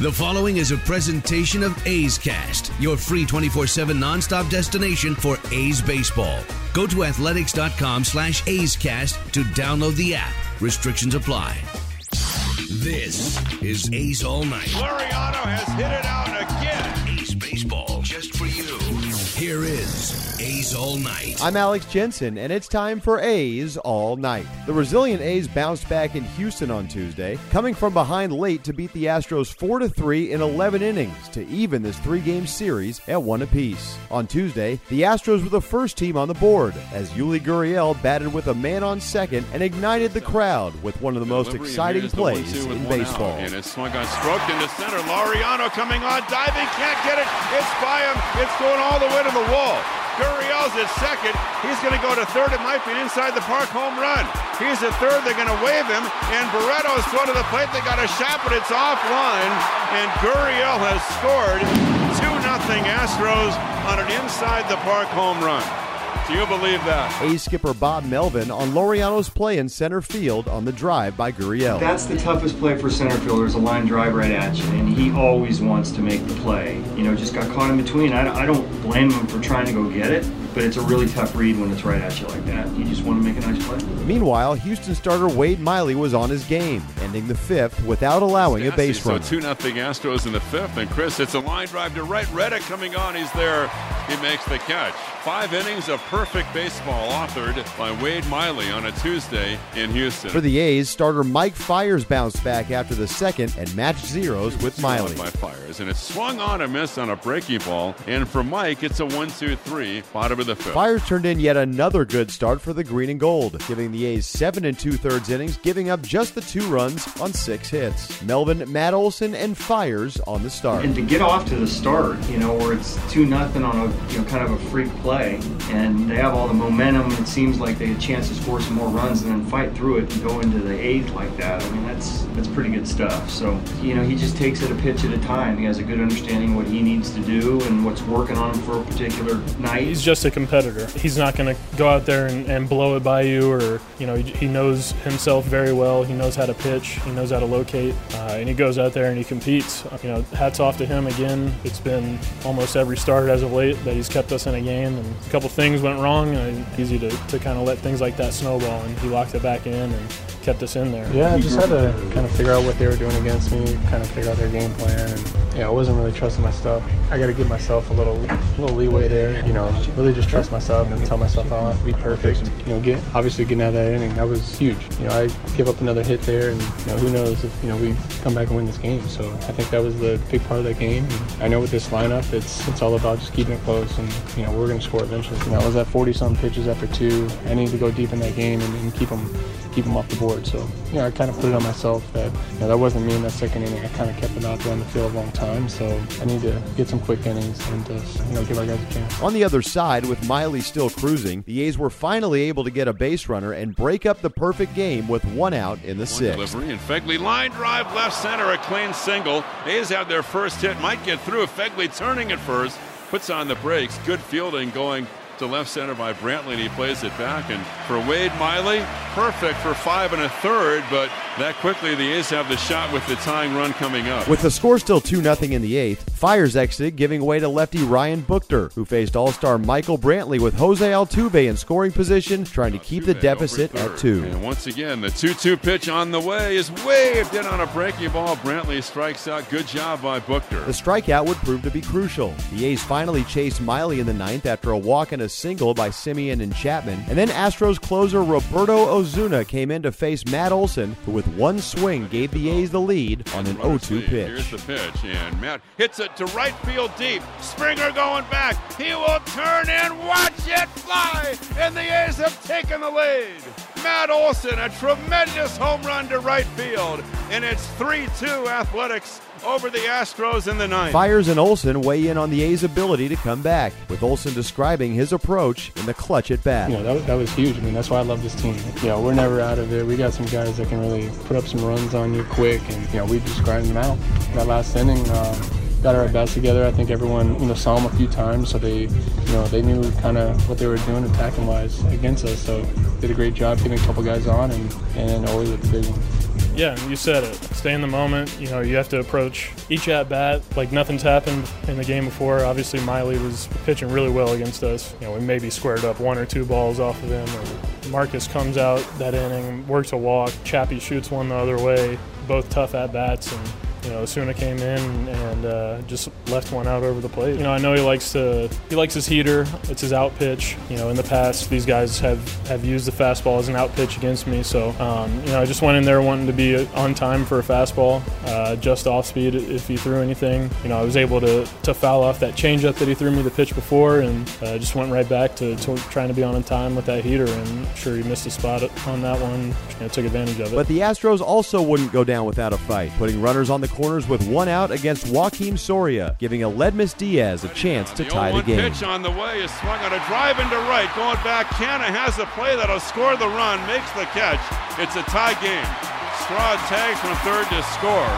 The following is a presentation of A's Cast, your free 24-7 nonstop destination for A's baseball. Go to athletics.com slash A's Cast to download the app. Restrictions apply. This is A's All Night. Laureano has hit it out again. A's baseball just for you. Here is A's All Night. I'm Alex Jensen, and it's time for A's All Night. The resilient A's bounced back in Houston on Tuesday, coming from behind late to beat the Astros 4 3 in 11 innings to even this three game series at one apiece. On Tuesday, the Astros were the first team on the board as Yuli Gurriel batted with a man on second and ignited the crowd with one of the most Delivery, exciting plays in baseball. out. And it's swung on, stroked into center. Laureano coming on, diving, can't get it. It's by him. It's going all the way to the wall. Gurriel's at second. He's going to go to third. It might be an inside the park home run. He's at third. They're going to wave him. And Barreto's thrown to the plate. They got a shot, but it's offline. And Gurriel has scored 2 0 Astros on an inside the park home run. Do you believe that? A's skipper Bob Melvin on Laureano's play in center field on the drive by Gurriel. That's the toughest play for center fielders, a line drive right at you, and he always wants to make the play. You know, just got caught in between. I, I don't blame him for trying to go get it, but it's a really tough read when it's right at you like that. You just want to make a nice play. Meanwhile, Houston starter Wade Miley was on his game, ending the fifth without allowing a base run. so 2 0 Astros in the fifth. And Chris, it's a line drive to right. Reddick coming on. He's there. He makes the catch. Five innings of perfect baseball authored by Wade Miley on a Tuesday in Houston. For the A's, starter Mike Fiers bounced back after the second and matched zeros with Miley. by Fiers, and it's swung on a miss on a breaking ball. And for Mike, it's a one-two-three, bottom of the fifth. Fiers turned in yet another good start for the green and gold, giving the A's seven and two thirds innings, giving up just the two runs on six hits. Melvin, Matt Olson, and Fiers on the start. And to get off to the start, you know, where it's two nothing on a you know kind of a freak play, and they have all the momentum. It seems like they had a chance to score some more runs and then fight through it and go into the eighth like that. I mean, that's that's pretty good stuff. So you know, he just takes it a pitch at a time. He has a good understanding of what he needs to do and what's working on him for a particular night. He's just a competitor. He's not going to go out there and, and blow it by you, or you know, he, he knows himself very well. He knows how to pitch. He knows how to locate, uh, and he goes out there and he competes. You know, hats off to him again. It's been almost every start as of late that he's kept us in a game, and a couple things went wrong. And easy to, to kind of let things like that snowball, and he locked it back in and kept us in there. Yeah, I just had to kind of figure out what they were doing against me, kind of figure out their game plan, and yeah, I wasn't really trusting my stuff. I got to give myself a little, little leeway there. You know, really just trust myself and tell myself I don't to be perfect. You know, get obviously getting out of that inning that was huge. You know, I give up another hit there, and you know, who knows if you know we come back and win this game. So I think that was the big part of that game. And I know with this lineup, it's it's all about just keeping it close, and you know, we're going to score eventually. Know, I was at 40 some pitches after two. I need to go deep in that game and, and keep them keep them off the board. So, you know, I kind of put it on myself that you know, that wasn't me in that second inning. I kind of kept them out there on the field a long time. So I need to get some quick innings and just, you know, give our guys a chance. On the other side, with Miley still cruising, the A's were finally able to get a base runner and break up the perfect game with one out in the One sixth. delivery and Phegley line drive left center, a clean single. A's have their first hit, might get through. Phegley turning at first, puts on the brakes. Good fielding going to left center by Brantley, and he plays it back. And for Wade Miley, perfect for five and a third, but that quickly, the A's have the shot with the tying run coming up. With the score still 2 0 in the eighth, Fiers exited, giving way to lefty Ryan Buchter, who faced all star Michael Brantley with Jose Altuve in scoring position, trying to keep the deficit at two. And once again, the 2 2 pitch on the way is waved in on a breaking ball. Brantley strikes out. Good job by Buchter. The strikeout would prove to be crucial. The A's finally chased Miley in the ninth after a walk and a single by Semien and Chapman, and then Astros closer Roberto Osuna came in to face Matt Olson, who with one swing gave the A's the lead on an 0-2 pitch. Here's the pitch, and Matt hits it to right field deep. Springer going back. He will turn and watch it fly, and the A's have taken the lead. Matt Olson, a tremendous home run to right field, and it's 3-2 Athletics over the Astros in the ninth. Fiers and Olson weigh in on the A's ability to come back, with Olson describing his approach in the clutch at bat. You know, that, was- that was huge. I mean, that's why I love this team. You know, we're never out of it. We got some guys that can really put up some runs on you quick, and, you know, we just grind them out. That last inning, uh, got our bats together. I think everyone, you know, saw them a few times, so they, you know, they knew kind of what they were doing attacking wise against us. So did a great job getting a couple guys on, and, and always with the big one. Yeah, you said it. Stay in the moment. You know, you have to approach each at bat like nothing's happened in the game before. Obviously, Miley was pitching really well against us. You know, we maybe squared up one or two balls off of him. Or Marcus comes out that inning, works a walk. Chappie shoots one the other way. Both tough at bats, and you know, Osuna came in and uh, just left one out over the plate. You know, I know he likes to he likes his heater. It's his out pitch. You know, in the past these guys have have used the fastball as an out pitch against me. So um, you know, I just went in there wanting to be on time for a fastball, uh, just off speed if he threw anything. You know, I was able to to foul off that changeup that he threw me the pitch before, and uh, just went right back to, to trying to be on time with that heater. And I'm sure he missed a spot on that one. You know, took advantage of it. But the Astros also wouldn't go down without a fight, putting runners on the corners with one out against Joakim Soria, giving Aledmys Diaz a chance to the tie the 0-1 game. pitch on the way is swung on a drive into right. Going back, Canha has a play that'll score the run, makes the catch. It's a tie game. Straw tags from third to score.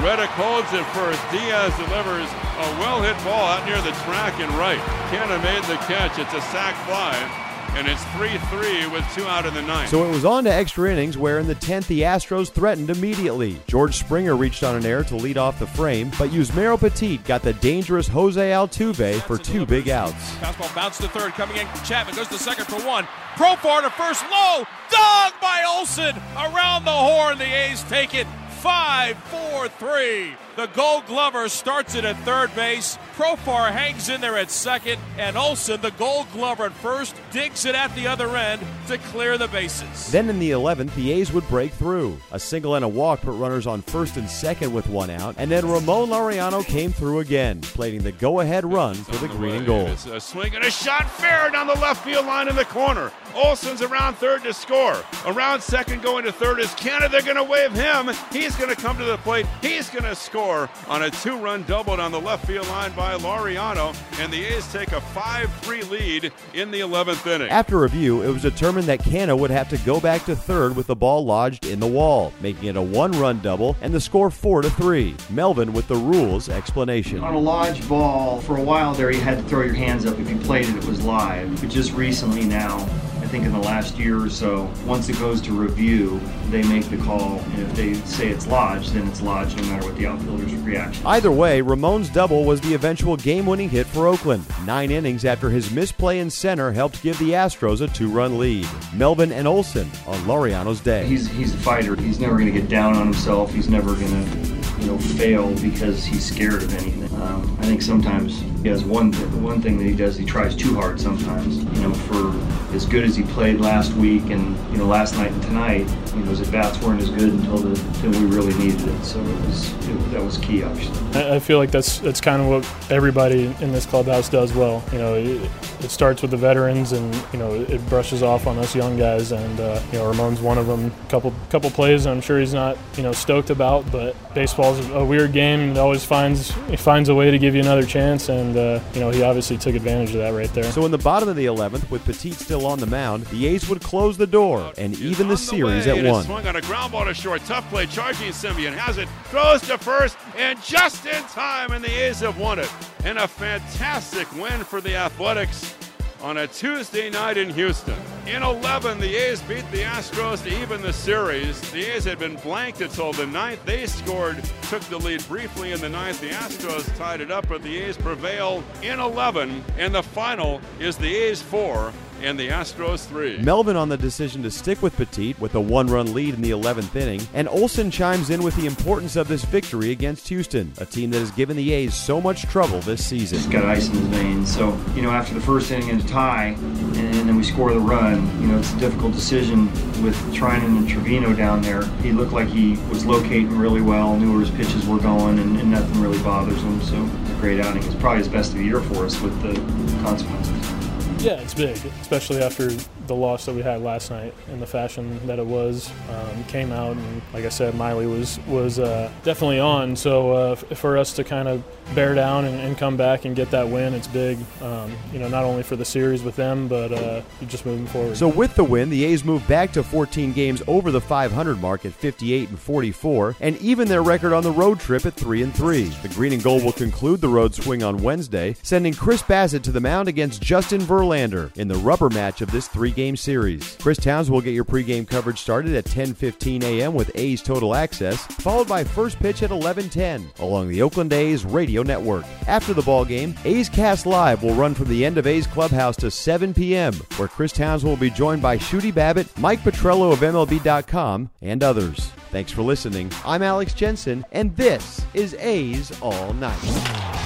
Reddick holds it first. Diaz delivers a well hit ball out near the track and right. Canha made the catch. It's a sac fly. And it's 3 3 with two out in the ninth. So it was on to extra innings, where in the 10th the Astros threatened immediately. George Springer reached on an air to lead off the frame, but Yusmeiro Petit got the dangerous Jose Altuve for two big outs. Fastball bounced to third, coming in. Chapman goes to second for one. Profar to first, low, dug by Olson around the horn. The A's take it. 5 4 3. The gold glover starts it at third base. Profar hangs in there at second. And Olson, the gold glover at first, digs it at the other end to clear the bases. Then in the 11th, the A's would break through. A single and a walk put runners on first and second with one out, and then Ramon Laureano came through again, plating the go-ahead run for the green and gold. It's a swing and a shot fair down the left field line in the corner. Olson's around third to score. Around second going to third is Canada. They're going to wave him. He's going to come to the plate. He's going to score on a two-run double down the left field line by Laureano. And the A's take a 5-3 lead in the 11th inning. After review, it was determined that Canha would have to go back to third with the ball lodged in the wall, making it a one-run double and the score 4 to 3. Melvin with the rules explanation. On a lodge ball, for a while there, you had to throw your hands up if you played it, it was live. But just recently now, I think in the last year or so, once it goes to review, they make the call. And if they say it's lodged, then it's lodged no matter what the outfielder's reaction. Either way, Ramon's double was the eventual game-winning hit for Oakland. Nine innings after his misplay in center helped give the Astros a two-run lead. Melvin and Olson on Laureano's day. He's he's a fighter. He's never going to get down on himself. He's never going to you know fail because he's scared of anything. Um, I think sometimes he has one one thing that he does. He tries too hard sometimes. You know, for as good as he played last week and you know last night and tonight, you know his at bats weren't as good until the until we really needed it. So it was it, that was key, obviously. I feel like that's that's kind of what everybody in this clubhouse does well. You know, it, it starts with the veterans, and you know it brushes off on us young guys. And uh, you know, Ramon's one of them. Couple couple plays, I'm sure he's not you know stoked about, but baseball's a weird game. It always finds it finds a way to give you another chance, and uh, you know he obviously took advantage of that right there. So in the bottom of the 11th, with Petit still on the mound, the A's would close the door and even the series way, at it one. Swung on a ground ball to short. Tough play. Charging Semien has it. Throws to first. And just in time. And the A's have won it. And a fantastic win for the Athletics. On a Tuesday night in Houston. In 11, the A's beat the Astros to even the series. The A's had been blanked until the ninth. They scored, took the lead briefly in the ninth. The Astros tied it up, but the A's prevailed in 11, and the final is the A's 4 and the Astros three. Melvin on the decision to stick with Petit with a one run lead in the 11th inning, and Olson chimes in with the importance of this victory against Houston, a team that has given the A's so much trouble this season. He's got ice in his veins. So, you know, after the first inning and a tie, and then we score the run, you know, it's a difficult decision with Treinen and Trivino down there. He looked like he was locating really well, knew where his pitches were going, and, and nothing really bothers him. So, it's a great outing. It's probably his best of the year for us with the consequences. Yeah, it's big, especially after the loss that we had last night in the fashion that it was. Um, came out and, like I said, Miley was was uh, definitely on. So uh, for us to kind of bear down and, and, come back and get that win, it's big. Um, you know, not only for the series with them, but uh, just moving forward. So with the win, the A's move back to 14 games over the 500 mark at 58 and 44, and even their record on the road trip at 3 and 3. The Green and Gold will conclude the road swing on Wednesday, sending Chris Bassitt to the mound against Justin Verlander in the rubber match of this three-game series. Chris Towns will get your pregame coverage started at 10:15 a.m. with A's Total Access, followed by first pitch at 11:10 along the Oakland A's radio network. After the ball game, A's Cast Live will run from the end of A's Clubhouse to 7 p.m., where Chris Towns will be joined by Shooty Babitt, Mike Petriello of MLB.com, and others. Thanks for listening. I'm Alex Jensen, and this is A's All Night.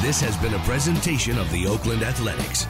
This has been a presentation of the Oakland Athletics.